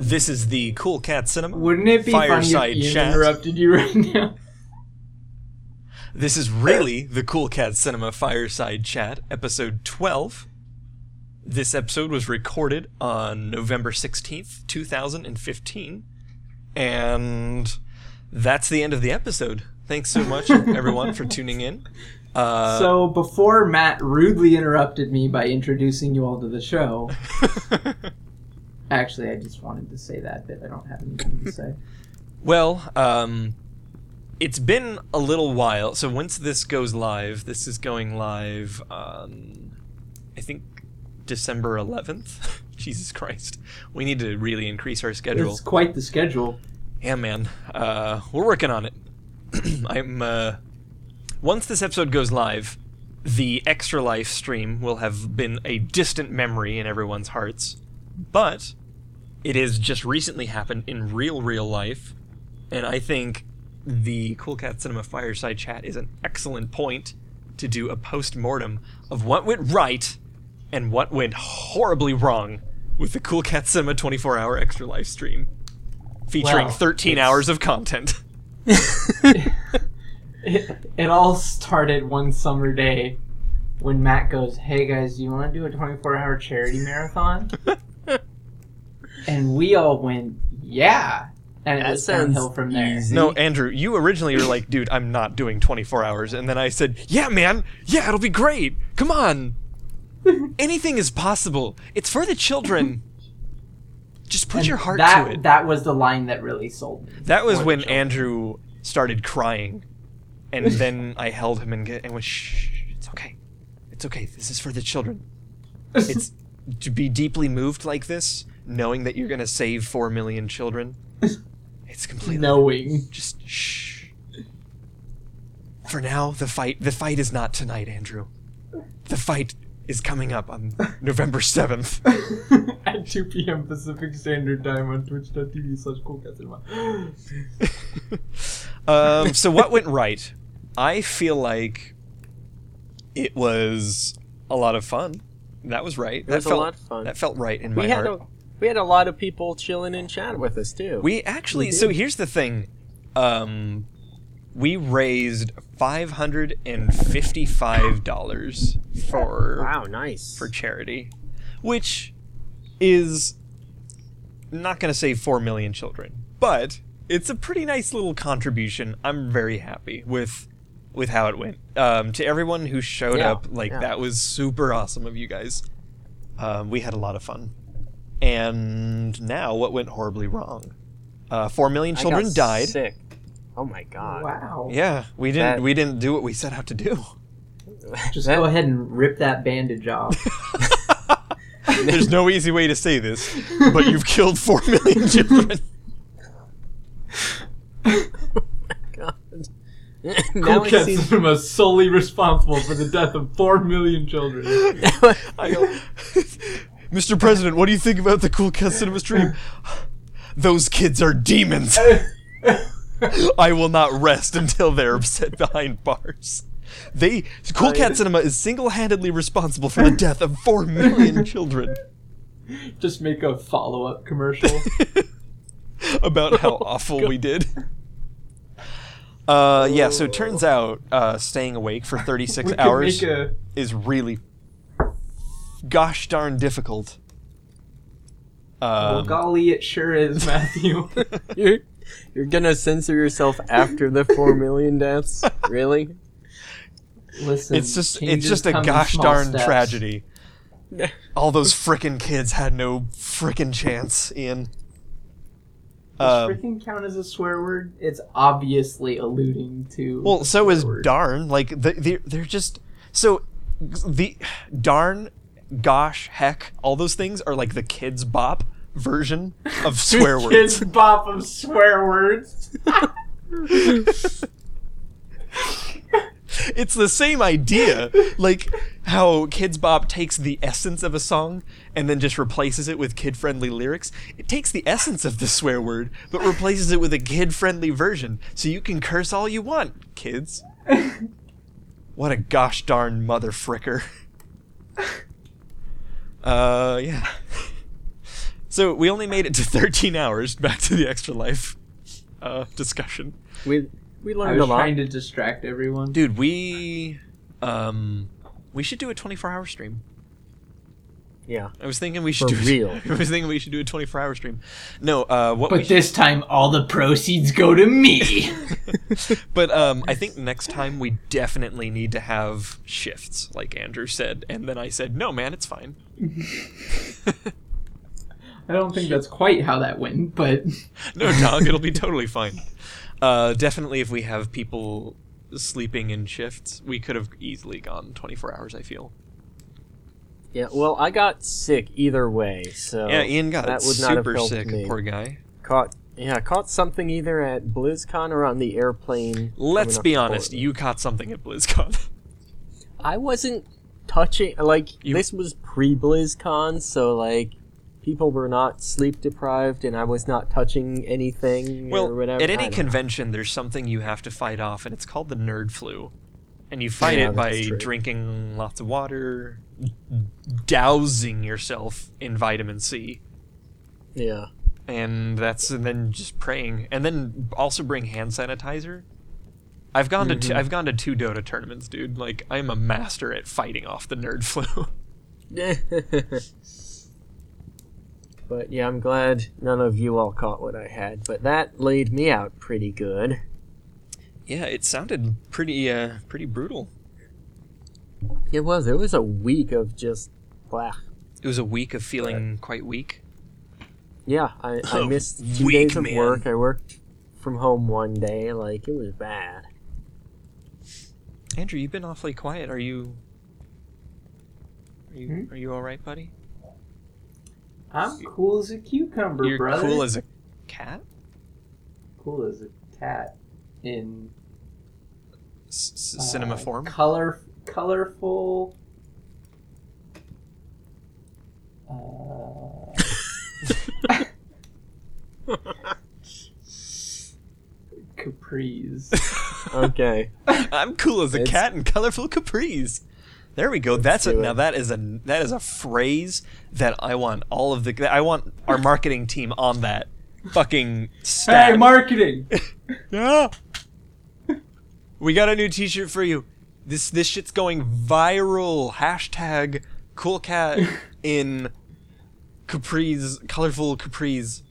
This is the Cool Cat Cinema. Wouldn't it be funny Fireside if Ian chat. interrupted you right now? This is really the Cool Cat Cinema Fireside Chat, episode 12. This episode was recorded on November 16th, 2015. And that's the end of the episode. Thanks so much, everyone, for tuning in. Uh, so before Matt rudely interrupted me by introducing you all to the show, actually, I just wanted to say that, but I don't have anything to say. Well, um, it's been a little while. So once this goes live, this is going live on, I think, December 11th. Jesus Christ. We need to really increase our schedule. It's quite the schedule. Yeah, man. Uh, we're working on it. I'm, uh, once this episode goes live, the Extra Life stream will have been a distant memory in everyone's hearts. But it has just recently happened in real, real life. And I think the Cool Cat Cinema Fireside Chat is an excellent point to do a post mortem of what went right and what went horribly wrong with the Cool Cat Cinema 24 hour Extra live stream, featuring Well, 13 it's- hours of content. It, it all started one summer day when Matt goes, "Hey guys, do you want to do a 24-hour charity marathon?" and we all went, "Yeah," and it That was sounds downhill from there. easy. No, Andrew, you originally were like, dude, I'm not doing 24 hours. And then I said, yeah, man, yeah, it'll be great. Come on. Anything is possible. It's for the children. Just put And your heart that, to it. That was the line that really sold me. That was when. Andrew started crying. And then I held him and, get, and went, shh, it's okay. It's okay. This is for the children. It's to be deeply moved like this, knowing that you're going to save 4 million children. It's completely knowing. just shh. For now, the fight the fight is not tonight, Andrew. The fight is coming up on November seventh. At 2 p.m. Pacific Standard Time on twitch.tv slash coolcatcinema. um, so what went right? I feel like it was a lot of fun. That was right. that was a felt, lot of fun. That felt right in my we had heart. a we had a lot of people chilling in chat with us too. We actually. We so here's the thing. Um, we raised five hundred and fifty-five dollars for wow, nice. for charity, which is not going to save 4 million children, but it's a pretty nice little contribution. I'm very happy with with how it went. Um, to everyone who showed Yeah, up, like yeah. that was super awesome of you guys. Um, we had a lot of fun. And now, what went horribly wrong? Uh, 4 million I children got died. Sick. Oh my god. Wow. Yeah, we didn't That- we didn't do what we set out to do. Just That- go ahead and rip that bandage off. There's no easy way to say this, but you've killed 4 million children. God. Cool now it Cat seems Cinema solely responsible for the death of 4 million children. I go, Mr. President, what do you think about the Cool Cat Cinema stream? Those kids are demons. I will not rest until they're set behind bars. They Cool Cat Cinema is single-handedly responsible for the death of four million children. Just make a follow up commercial. about how awful we did. Uh, yeah. So it turns out uh, staying awake for 36 hours a. is really gosh darn difficult. Well, Um, golly, it sure is, Matthew. you're, you're gonna censor yourself after the four million deaths? Really? Listen, it's just it's changes just a gosh darn steps. tragedy. All those frickin' kids had no frickin' chance, Ian. Does Um, freaking count as a swear word? It's obviously alluding to. Well, so is word. darn. Like the, they're they're just so the darn, gosh, heck, all those things are like the Kidz Bop version of swear words. Kidz Bop of swear words. It's the same idea, like how Kidz Bop takes the essence of a song and then just replaces it with kid-friendly lyrics. It takes the essence of the swear word but replaces it with a kid-friendly version, so you can curse all you want, kids. What a gosh darn mother fricker. Uh, yeah. So we only made it to 13 hours. Back to the extra life uh, discussion, We we I learned a lot. trying to distract everyone. dude. We um we should do a 24 hour stream. Yeah. I was thinking we should For do. real. I was thinking we should do a 24 hour stream. No, uh, what we But this time, all the proceeds go to me. but um, I think next time we definitely need to have shifts, like Andrew said. And then I said, no, man, it's fine. I don't think that's quite how that went, but no, dog, it'll be totally fine. Uh, definitely, if we have people sleeping in shifts, we could have easily gone 24 hours, I feel. Yeah. Well, I got sick either way, so yeah, Ian got that would not have super helped sick, me. poor guy. Caught. Yeah, caught something either at BlizzCon or on the airplane. Let's be honest, you caught something at BlizzCon. I wasn't touching like You- this was pre BlizzCon, so like people were not sleep deprived, and I was not touching anything or Well, whatever. at any don't know. convention, there's something you have to fight off, and it's called the nerd flu. And you fight Yeah, it by true. drinking lots of water, dousing yourself in vitamin C, Yeah. and that's and then just praying, and then also bring hand sanitizer. I've gone to two, Mhm. I've gone to two Dota tournaments, dude. Like I'm a master at fighting off the nerd flu. but yeah, I'm glad none of you all caught what I had. But that laid me out pretty good. yeah, it sounded pretty uh pretty brutal. It was. It was a week of just blah. It was a week of feeling quite weak. Yeah, I, I Oh, missed two weak, days of man. work. I worked from home one day. Like it was bad. Andrew, you've been awfully quiet. Are you? Are you, Hmm? are you all right, buddy? I'm cool as a cucumber, You're brother. cool as a cat. cool as a cat in S- uh, cinema form. Color, colorful. Uh, capris. Okay. I'm cool as a It's- cat in colorful capris. There we go. That's a, do now that is a that is a phrase that I want all of the I want our marketing team on that fucking stat. hey, marketing. Yeah. We got a new T-shirt for you. This this shit's going viral. Hashtag cool cat in capris, colorful capris.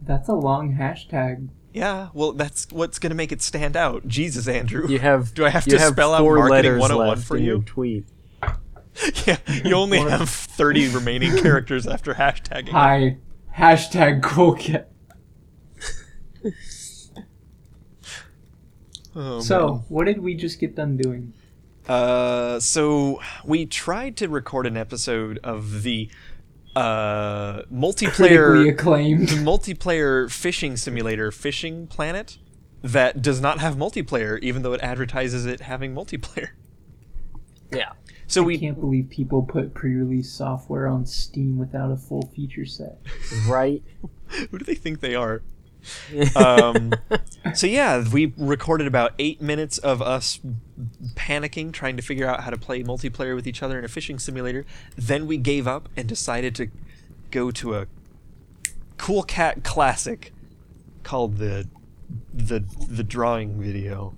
That's a long hashtag. Yeah, well, that's what's gonna make it stand out. Jesus, Andrew. You have. Do I have to have spell out marketing letters 101 left for you? tweet. yeah, you only have 30 remaining characters after hashtagging. Hi. Hashtag cool cat. Oh, So, what did we just get done doing? Uh, so we tried to record an episode of the uh Critically multiplayer the acclaimed. multiplayer fishing simulator Fishing Planet that does not have multiplayer even though it advertises it having multiplayer. Yeah. So I we can't believe people put pre-release software on Steam without a full feature set. Right. who do they think they are? Um, so yeah, we recorded about eight minutes of us panicking, trying to figure out how to play multiplayer with each other in a fishing simulator. Then we gave up and decided to go to a cool cat classic called the the the drawing video.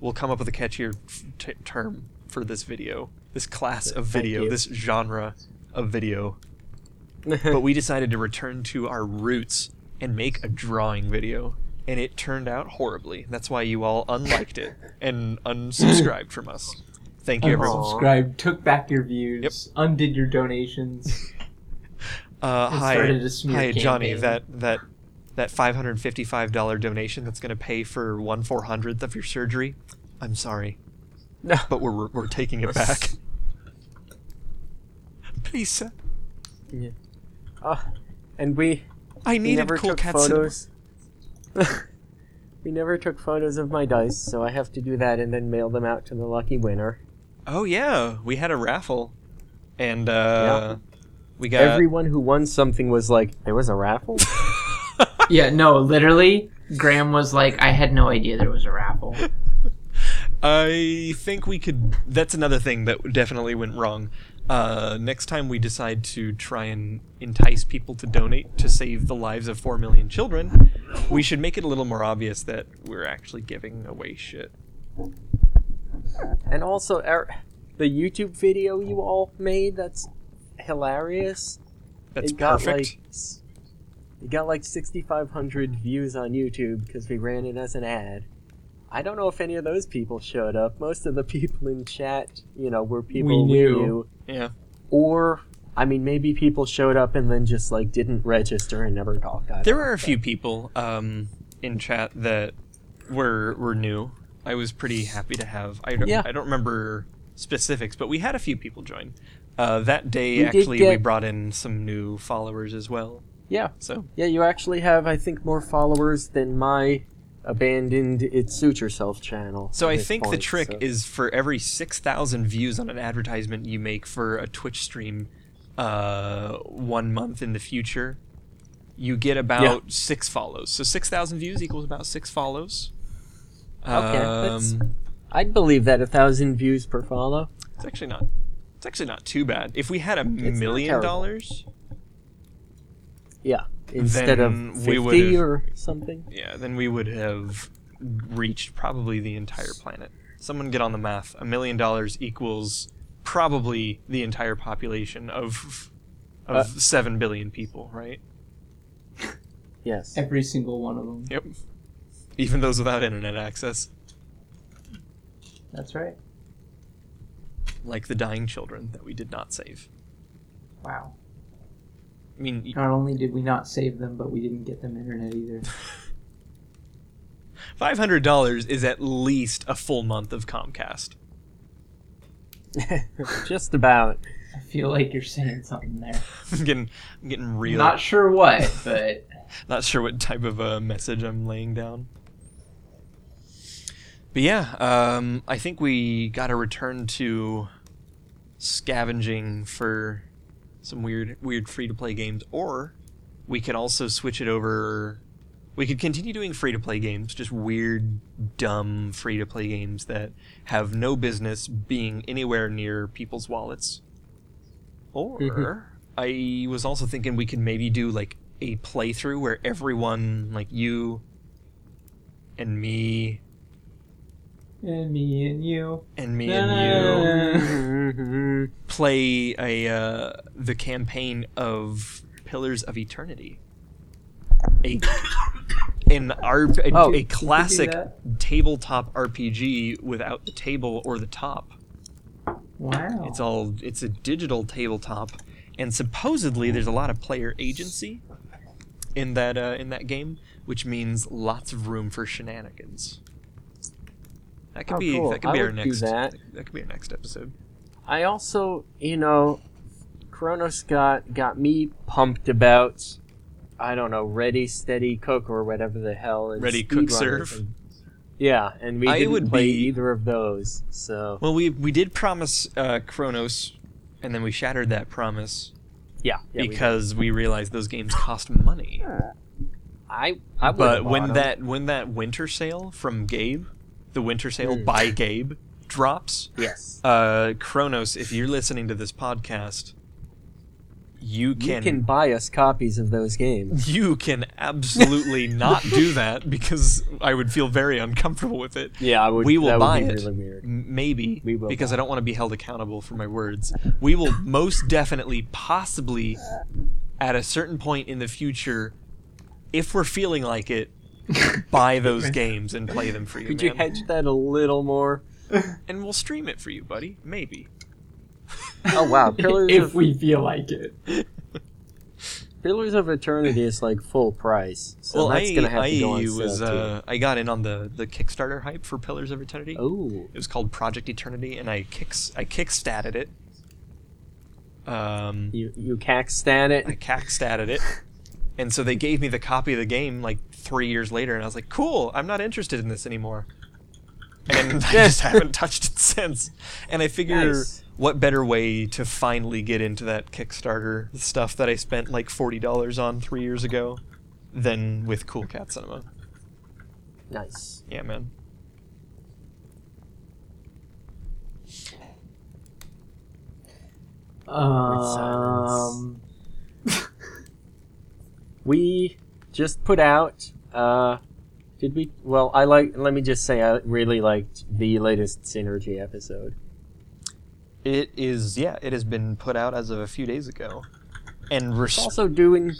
We'll come up with a catchier t- term for this video, this class of video, this genre of video. But we decided to return to our roots and make a drawing video. And it turned out horribly. That's why you all unliked it and unsubscribed from us. Thank you, everyone. Unsubscribed, took back your views, undid your donations. Uh, hi, started a smear hi, Johnny. campaign. That that that five hundred fifty-five dollar donation that's going to pay for one four hundredth of your surgery. I'm sorry, no. but we're we're taking it back. Please, sir. Ah, and we I we needed never cool took cat photos. we never took photos of my dice, so I have to do that and then mail them out to the lucky winner. Oh yeah, we had a raffle, and uh, we got Everyone who won something was like, "There was a raffle." yeah, no, literally, Graham was like, I had no idea there was a raffle. I think we could. That's another thing that definitely went wrong. Uh, next time we decide to try and entice people to donate to save the lives of 4 million children, we should make it a little more obvious that we're actually giving away shit. And also, our, the YouTube video you all made, that's hilarious. That's it got perfect. like it got like 6500 views on YouTube because we ran it as an ad. I don't know if any of those people showed up. Most of the people in chat, you know, were people we knew. knew. yeah. Or I mean maybe people showed up and then just like didn't register and never talked. I There were a few people um, in chat that were were new. I was pretty happy to have. I don't, Yeah. I don't remember specifics, but we had a few people join. Uh, that day, We did actually, we brought in some new followers as well. Yeah. So Yeah, you actually have I think more followers than my abandoned it suits yourself channel. So I think the trick so- is for every 6,000 views on an advertisement you make for a Twitch stream uh, one month in the future, you get about six follows. So 6,000 views equals about six follows. Okay, Um, I'd believe that a thousand views per follow. it's actually not. It's actually not too bad. If we had a not million dollars, Yeah. Instead Then of we 50 would've- or something. yeah, then we would have reached probably the entire planet. Someone get on the math. A million dollars equals probably the entire population of of Uh, seven billion people, right? Yes. Every single one of them. Yep. Even those without internet access, That's right. like the dying children that we did not save. Wow. I mean, y- Not only did we not save them, but we didn't get them internet either. five hundred dollars is at least a full month of Comcast. Just about. I feel like you're saying something there. I'm getting, I'm getting real. Not sure what, but Not sure what type of a message I'm laying down. But yeah, um, I think we got to return to scavenging for some weird, weird free to play games, or we could also switch it over. We could continue doing free to play games, just weird, dumb free to play games that have no business being anywhere near people's wallets. Or mm-hmm. I was also thinking we could maybe do like a playthrough where everyone, like you and me and me and you. and me and you play a uh, the campaign of Pillars of Eternity. A an R- a, Oh, a you could do classic tabletop RPG without the table or the top. Wow. It's all it's a digital tabletop, and supposedly there's a lot of player agency in that uh, in that game, which means lots of room for shenanigans. That could Oh, be cool. that could I be our next that. that could be our next episode. I also, you know, Kronos got got me pumped about. I don't know, Ready Steady Cook or whatever the hell. is Ready, Cook, Serve? and- Yeah, and we I didn't would play be- either of those. So Well, we we did promise uh, Kronos, and then we shattered that promise yeah, yeah because we, realized those games cost money. I I But when that when that winter sale from Gabe, the winter sale Hmm. by Gabe drops, yes, uh, Kronos, if you're listening to this podcast, you you can can buy us copies of those games. you can absolutely not do that because I would feel very uncomfortable with it. Yeah, I would. we will buy it. Really. Maybe We will because I don't want to be held accountable for my words. We will most definitely, possibly, at a certain point in the future, if we're feeling like it, buy those games and play them for you, Could you hedge that a little more? and we'll stream it for you, buddy. Maybe. Oh wow, Pillars if of we feel like it. Pillars of Eternity is like full price, so well, that's I, gonna have I to go on was sale uh, I got in on the the Kickstarter hype for Pillars of Eternity. Oh, It was called Project Eternity, and I kicks I kickstatted it. Um, you you cackstat it. I cackstatted it. And so they gave me the copy of the game like three years later, and I was like, cool, I'm not interested in this anymore. And I just haven't touched it since. And I figure, Nice. what better way to finally get into that Kickstarter stuff that I spent like $40 on three years ago than with Cool Cat Cinema? Nice. Yeah, man. Um, We just put out. Uh, did we? Well, I like. Let me just say, I really liked the latest synergy episode. It is, yeah, it has been put out as of a few days ago. And It's also doing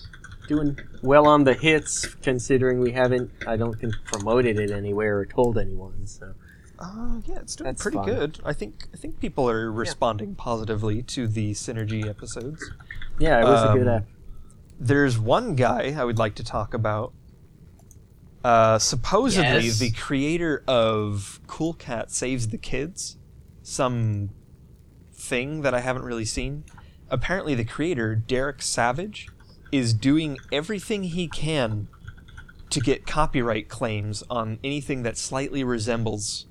doing well on the hits, considering we haven't. I don't think promoted it anywhere or told anyone. So Uh, yeah, it's doing That's pretty fun. good. I think I think people are responding positively to the synergy episodes. yeah, it was a good. Um, ep- There's one guy I would like to talk about. Uh, supposedly Yes. the creator of Cool Cat Saves the Kids, some thing that I haven't really seen. Apparently, the creator Derek Savage is doing everything he can to get copyright claims on anything that slightly resembles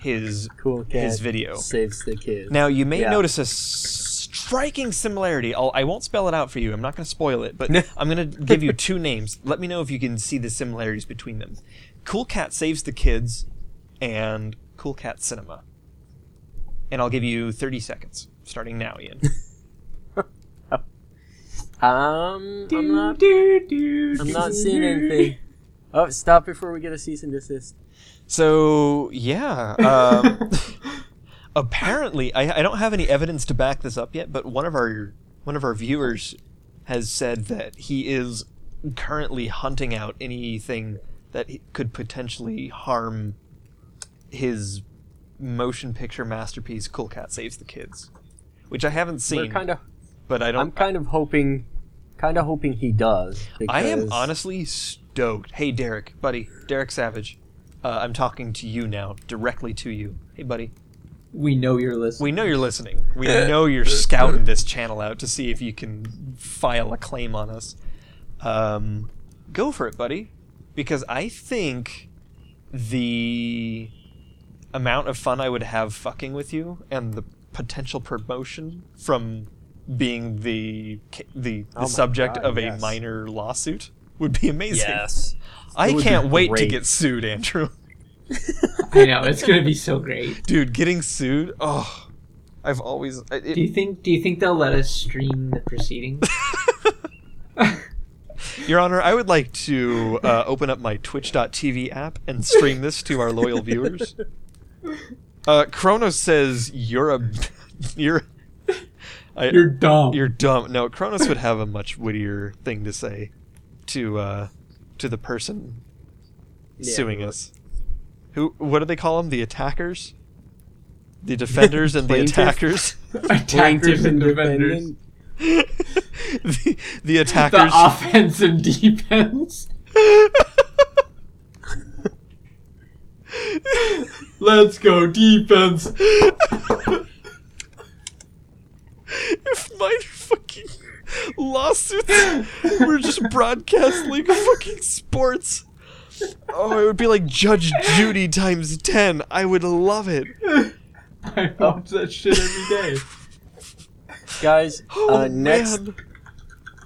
his Cool cat his video. saves the kids. Now you may Yeah. notice a s- striking similarity. I'll, I won't spell it out for you. I'm not going to spoil it, but I'm going to give you two names. Let me know if you can see the similarities between them. Cool Cat Saves the Kids and Cool Cat Cinema. And I'll give you 30 seconds, starting now, Ian. um, I'm not. do, do, I'm not do, seeing do. anything. Oh, stop before we get a cease and desist. So yeah, um, apparently I, I don't have any evidence to back this up yet, but one of our one of our viewers has said that he is currently hunting out anything that could potentially harm his motion picture masterpiece Cool Cat Saves the Kids, which I haven't seen, kind of. but I I'm kind of hoping, kind of hoping he does. I am honestly stoked. Hey, Derek, buddy, Derek Savage. Uh, I'm talking to you now, directly to you. Hey, buddy. We know you're listening. We know you're listening. We know you're scouting this channel out to see if you can file a claim on us. Um, go for it, buddy. Because I think the amount of fun I would have fucking with you and the potential promotion from being the the, the Oh subject God, of a minor lawsuit would be amazing. Yes. I It would be can't wait to get sued, Andrew. I know it's gonna be so great. Dude, getting sued. Oh, I've always. It, Do you think? Do you think they'll let us stream the proceedings? Your Honor, I would like to uh, open up my Twitch.tv app and stream this to our loyal viewers. Uh, Kronos says you're a you're I, You're dumb. you're dumb. No, Kronos would have a much wittier thing to say to uh, to the person Yeah, suing us. Who? What do they call them? The attackers, the defenders, and the attackers. Attackers and defenders. the, the The attackers. offense and defense. Let's go defense. if my fucking lawsuits were just broadcast league fucking sports. Oh, it would be like Judge Judy times 10. I would love it. I watch that shit every day. Guys, Oh, uh, next man.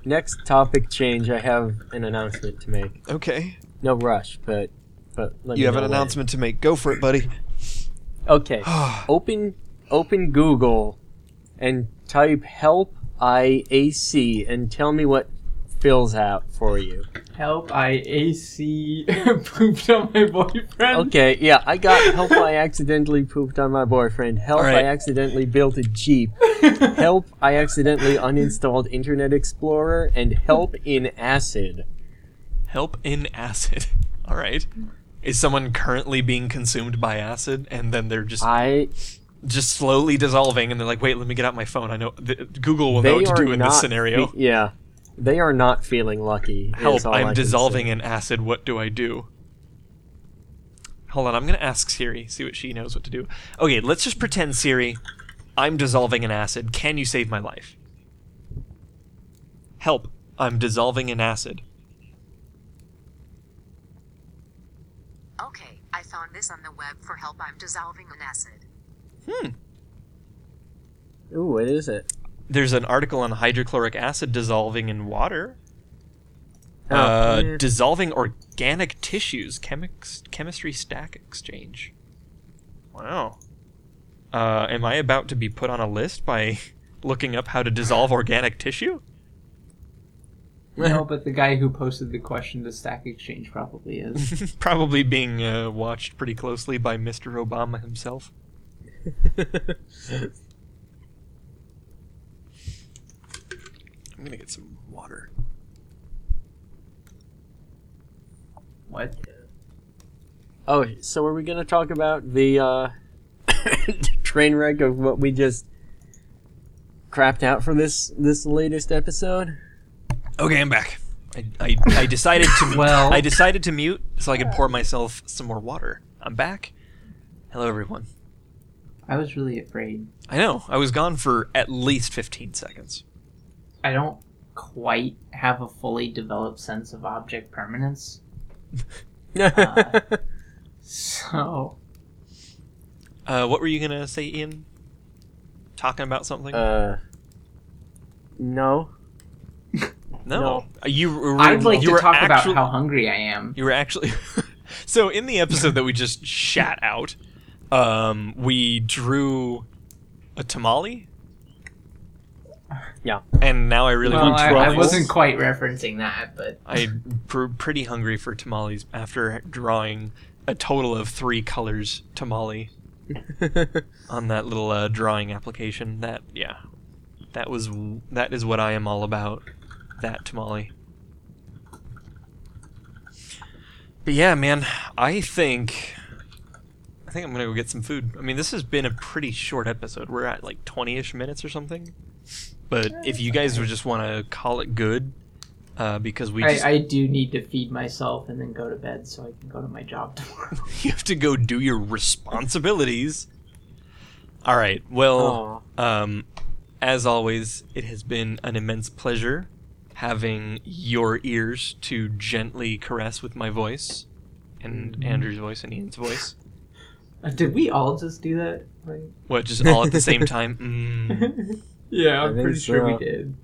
next topic change. I have an announcement to make. Okay. No rush, but but let You me have an know when. announcement to make. Go for it, buddy. Okay. open open Google and type help IAC and tell me what fills out for you. Help! I AC pooped on my boyfriend. Okay, yeah, I got help I accidentally pooped on my boyfriend. Help Alright. I accidentally built a Jeep. help I accidentally uninstalled Internet Explorer and help in acid. Help in acid. All right. Is someone currently being consumed by acid and then they're just I just slowly dissolving and they're like, "Wait, let me get out my phone. I know th- Google will know what to do in not this scenario." fe- yeah. They are not feeling lucky. Help, I I'm dissolving say. in acid. What do I do? Hold on, I'm going to ask Siri, see what she knows what to do. Okay, let's just pretend, Siri, I'm dissolving in acid. Can you save my life? Help, I'm dissolving in acid. Okay, I found this on the web for help. I'm dissolving an acid. Hmm. Ooh, what is it? There's an article on hydrochloric acid dissolving in water. Oh, uh, dissolving organic tissues, chemics, chemistry stack exchange. Wow. Uh, am I about to be put on a list by looking up how to dissolve organic tissue? No, but the guy who posted the question to Stack Exchange probably is. Probably being uh, watched pretty closely by Mr. Obama himself. I'm gonna get some water. what? Oh, so are we gonna talk about the uh, train wreck of what we just crapped out for this this latest episode? Okay, I'm back. I, I, I decided to Well- I decided to mute so I could pour myself some more water. I'm back. Hello, everyone. I was really afraid. I know I was gone for at least 15 seconds. I don't quite have a fully developed sense of object permanence. Uh, So, Uh, what were you gonna say, Ian? Talking about something? uh, no. no. no. Uh, You were. I'd like you to talk actu- about how hungry I am. You were actually. so in the episode that we just shat out, um, we drew a tamale, Yeah. and now I really Well, want I, I wasn't quite referencing that, but I'm pr- pretty hungry for tamales after drawing a total of three colors tamale on that little uh, drawing application. That yeah, that was that is what I am all about. That tamale. But yeah, man, I think I think I'm gonna go get some food. I mean, this has been a pretty short episode. We're at like 20ish minutes or something. But if you guys would just want to call it good, uh, because we just I, I do need to feed myself and then go to bed so I can go to my job tomorrow. you have to go do your responsibilities. All right. Well, um, as always, it has been an immense pleasure having your ears to gently caress with my voice and Mm-hmm. Andrew's voice and Ian's voice. Uh, Did we all just do that? Like, What? Just all at the same time? Mm, yeah, I I'm think pretty sure so. we did.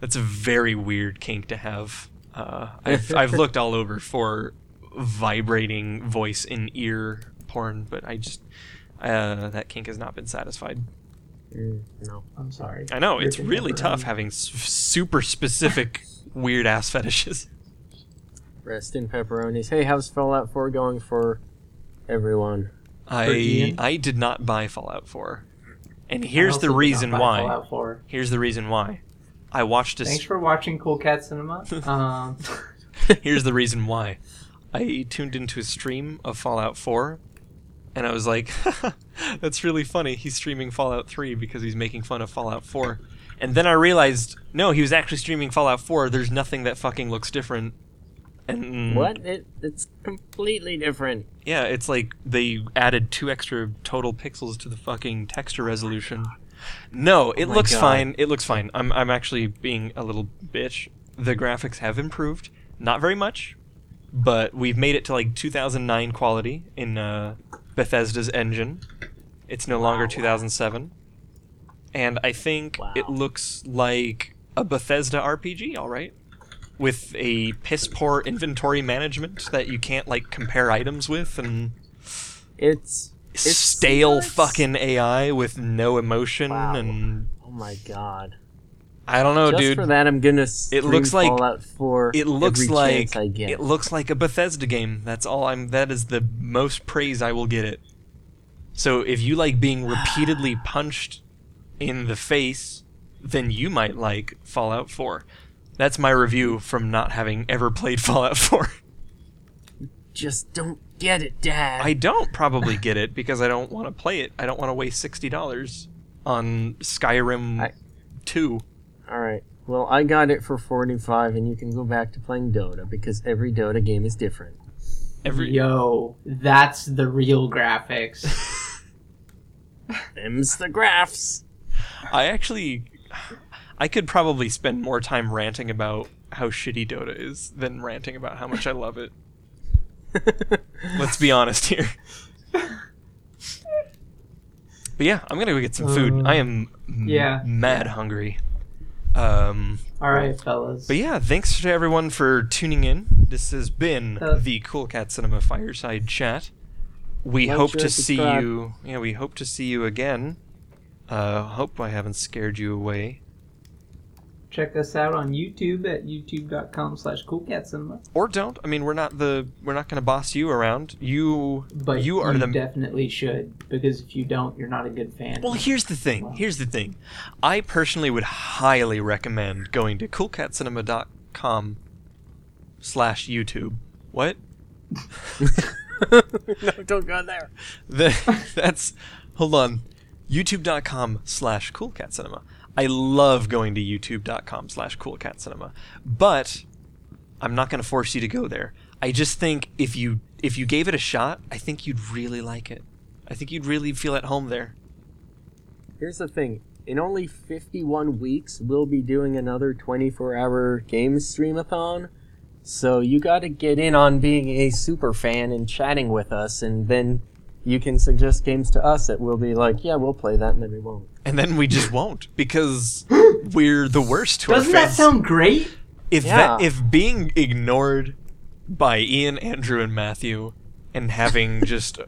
that's a very weird kink to have. Uh, I've I've looked all over for vibrating voice in ear porn, but I just uh, that kink has not been satisfied. Mm, no. I'm sorry. I know it's really pepperoni. tough having s- super specific weird ass fetishes. Rest in pepperonis. Hey, how's Fallout 4 going for everyone? I Ian? I did not buy Fallout 4, and here's the reason why. Fallout 4. Here's the reason why. I watched a. Thanks for watching Cool Cat Cinema. Um, here's the reason why. I tuned into a stream of Fallout 4, and I was like, "That's really funny. He's streaming Fallout 3 because he's making fun of Fallout 4." And then I realized, no, he was actually streaming Fallout 4. There's nothing that fucking looks different. And What? It, it's completely different. Yeah, it's like they added two extra total pixels to the fucking texture resolution. No, it my looks God. fine. It looks fine. I'm I'm actually being a little bitch. The graphics have improved, not very much, but we've made it to like 2009 quality in uh, Bethesda's engine. It's no longer 2007, and I think it looks like a Bethesda RPG. All right with a piss poor inventory management that you can't like compare items with and It's. It's stale nuts. fucking AI with no emotion Wow. and Oh my god. I don't know, Just dude. for that, I'm gonna. Stream looks like- Fallout 4 it looks like chance I get. it looks like a Bethesda game. That's all I'm that is the most praise I will get it. So if you like being repeatedly punched in the face, then you might like Fallout 4. That's my review from not having ever played Fallout 4. Just don't get it, Dad. I don't probably get it because I don't want to play it. I don't want to waste sixty dollars on Skyrim I- two. All right. Well, I got it for 45, and you can go back to playing Dota because every Dota game is different. Every Yo, that's the real graphics. Them's the graphs. I actually, I could probably spend more time ranting about how shitty Dota is than ranting about how much I love it. Let's be honest here. But yeah, I'm gonna go get some food. Uh, I am m- yeah. mad hungry. Um, All right, fellas. But yeah, thanks to everyone for tuning in. This has been Uh, the Cool Cat Cinema Fireside Chat. We hope share, to see subscribe. you. Yeah, we hope to see you again Uh, hope I haven't scared you away. Check us out on YouTube at youtube.com slash coolcatcinema. Or don't. I mean, we're not the we're not going to boss you around. You But you are the definitely should, because if you don't, you're not a good fan. Well, here's the thing. Here's the thing. I personally would highly recommend going to coolcatcinema.com slash YouTube. What? no, don't go there. The, that's hold on. YouTube.com slash coolcatcinema. I love going to youtube.com slash coolcatcinema. But I'm not going to force you to go there. I just think if you if you gave it a shot, I think you'd really like it. I think you'd really feel at home there. Here's the thing. In only 51 weeks, we'll be doing another 24-hour game streamathon. So you got to get in on being a super fan and chatting with us, and then you can suggest games to us that we'll be like, yeah, we'll play that, and then we won't. and then we just won't because we're the worst to Doesn't our that sound great? if Yeah. that, if being ignored by Ian, Andrew, and Matthew, and having just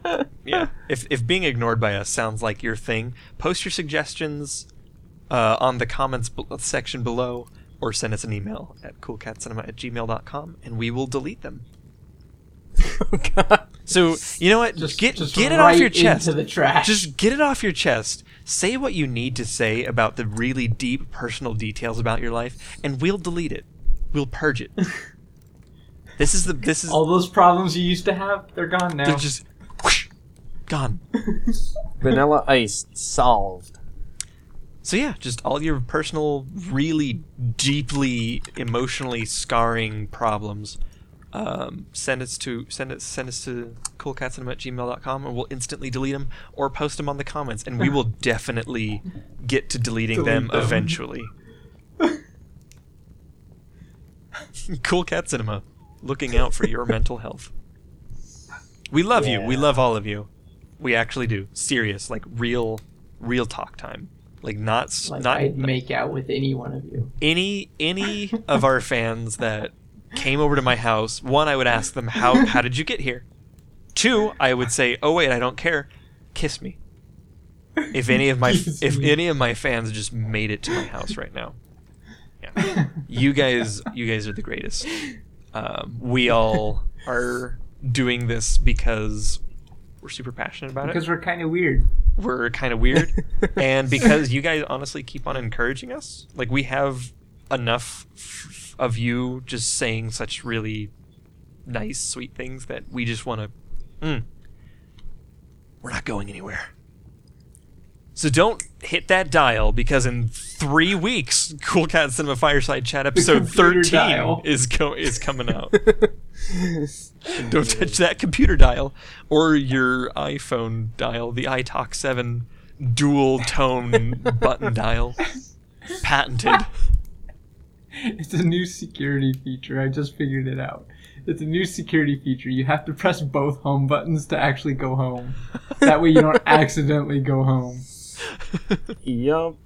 yeah, if if being ignored by us sounds like your thing, post your suggestions uh, on the comments b- section below, or send us an email at coolcatcinema at gmail.com, and we will delete them. Oh, God. So you know what? Just get just get it right off your chest. into the trash. Just get it off your chest. Say what you need to say about the really deep personal details about your life, and we'll delete it. We'll purge it. this is the this is all those problems you used to have, they're gone now. they're just whoosh, gone. Vanilla Ice solved. So yeah, just all your personal, really deeply emotionally scarring problems. Um, send us to send us send us to coolcatcinema at gmail.com and we'll instantly delete them or post them on the comments and we will definitely get to deleting Delete them, them. eventually. cool Cat Cinema, looking out for your mental health. We love you. We love all of you. We actually do. Serious, like real, real talk time. Like not like not I'd make out with any one of you. any any of our fans that came over to my house, one I would ask them how how did you get here? Two, I would say, "Oh wait, I don't care. Kiss me." If any of my Kiss if me. any of my fans just made it to my house right now. Yeah. You guys you guys are the greatest. Um, we all are doing this because we're super passionate about it because we're kind of weird. we're kind of weird and because you guys honestly keep on encouraging us like we have enough f- of you just saying such really nice sweet things that we just want to mm, we're not going anywhere so don't hit that dial because in three weeks cool cat cinema fireside chat episode 13 dial. is co- is coming out don't touch that computer dial or your iPhone dial, the iTalk 7 dual tone button dial. Patented. It's a new security feature. I just figured it out. It's a new security feature. You have to press both home buttons to actually go home. That way you don't accidentally go home. yup.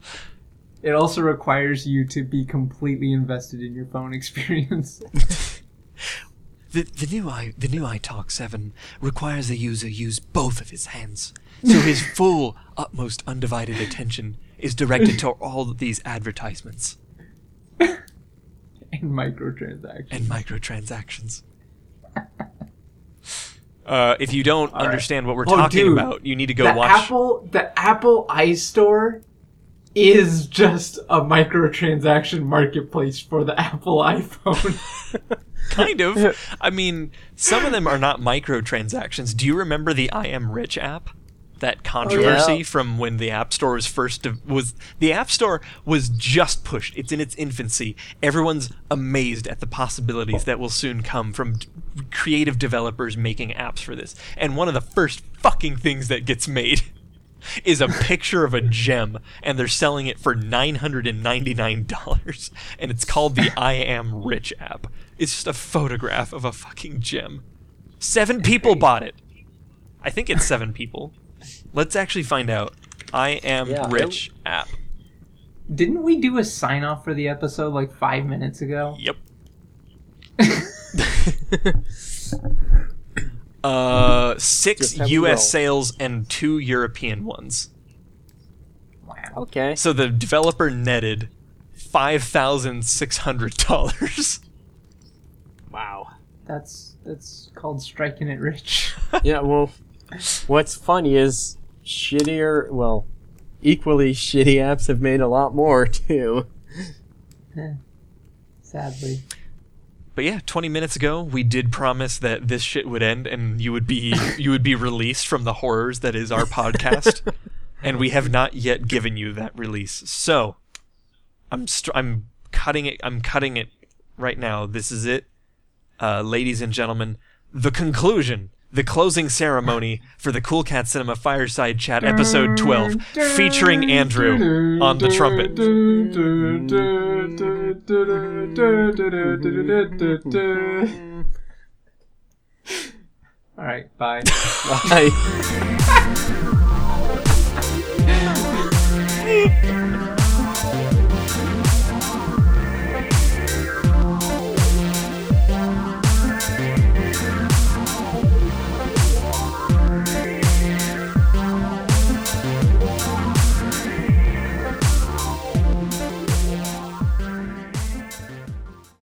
It also requires you to be completely invested in your phone experience. The, the new i the new iTalk 7 requires the user use both of his hands, so his full, utmost, undivided attention is directed to all of these advertisements microtransactions. and microtransactions. Uh, if you don't All right. understand what we're Oh, talking dude. about, you need to go the watch. Apple the Apple iStore is just a microtransaction marketplace for the Apple iPhone. kind of. I mean, some of them are not microtransactions. Do you remember the I Am Rich app? That oh, controversy Yeah. from when the App Store was first de- was the App Store was just pushed. It's in its infancy. Everyone's amazed at the possibilities that will soon come from d- creative developers making apps for this. And one of the first fucking things that gets made is a picture of a gem and they're selling it for $999 and it's called the I Am Rich app. It's just a photograph of a fucking gem. 7 people bought it. I think it's 7 people. Let's actually find out. I Am Yeah, I Rich app. Didn't we do a sign off for the episode like five minutes ago? Yep. uh 6 Just have a US roll. sales and 2 European ones. Wow. Okay. So the developer netted five thousand six hundred dollars. Wow. That's that's called striking it rich. Yeah, well, what's funny is shittier, well, equally shitty apps have made a lot more too. Sadly. But yeah, 20 minutes ago, we did promise that this shit would end and you would be you would be released from the horrors that is our podcast. and we have not yet given you that release. So, I'm str- I'm cutting it I'm cutting it right now. This is it. Uh, ladies and gentlemen, the conclusion, the closing ceremony for the Cool Cat Cinema Fireside Chat episode 12 featuring Andrew on the trumpet. All right, bye. Bye.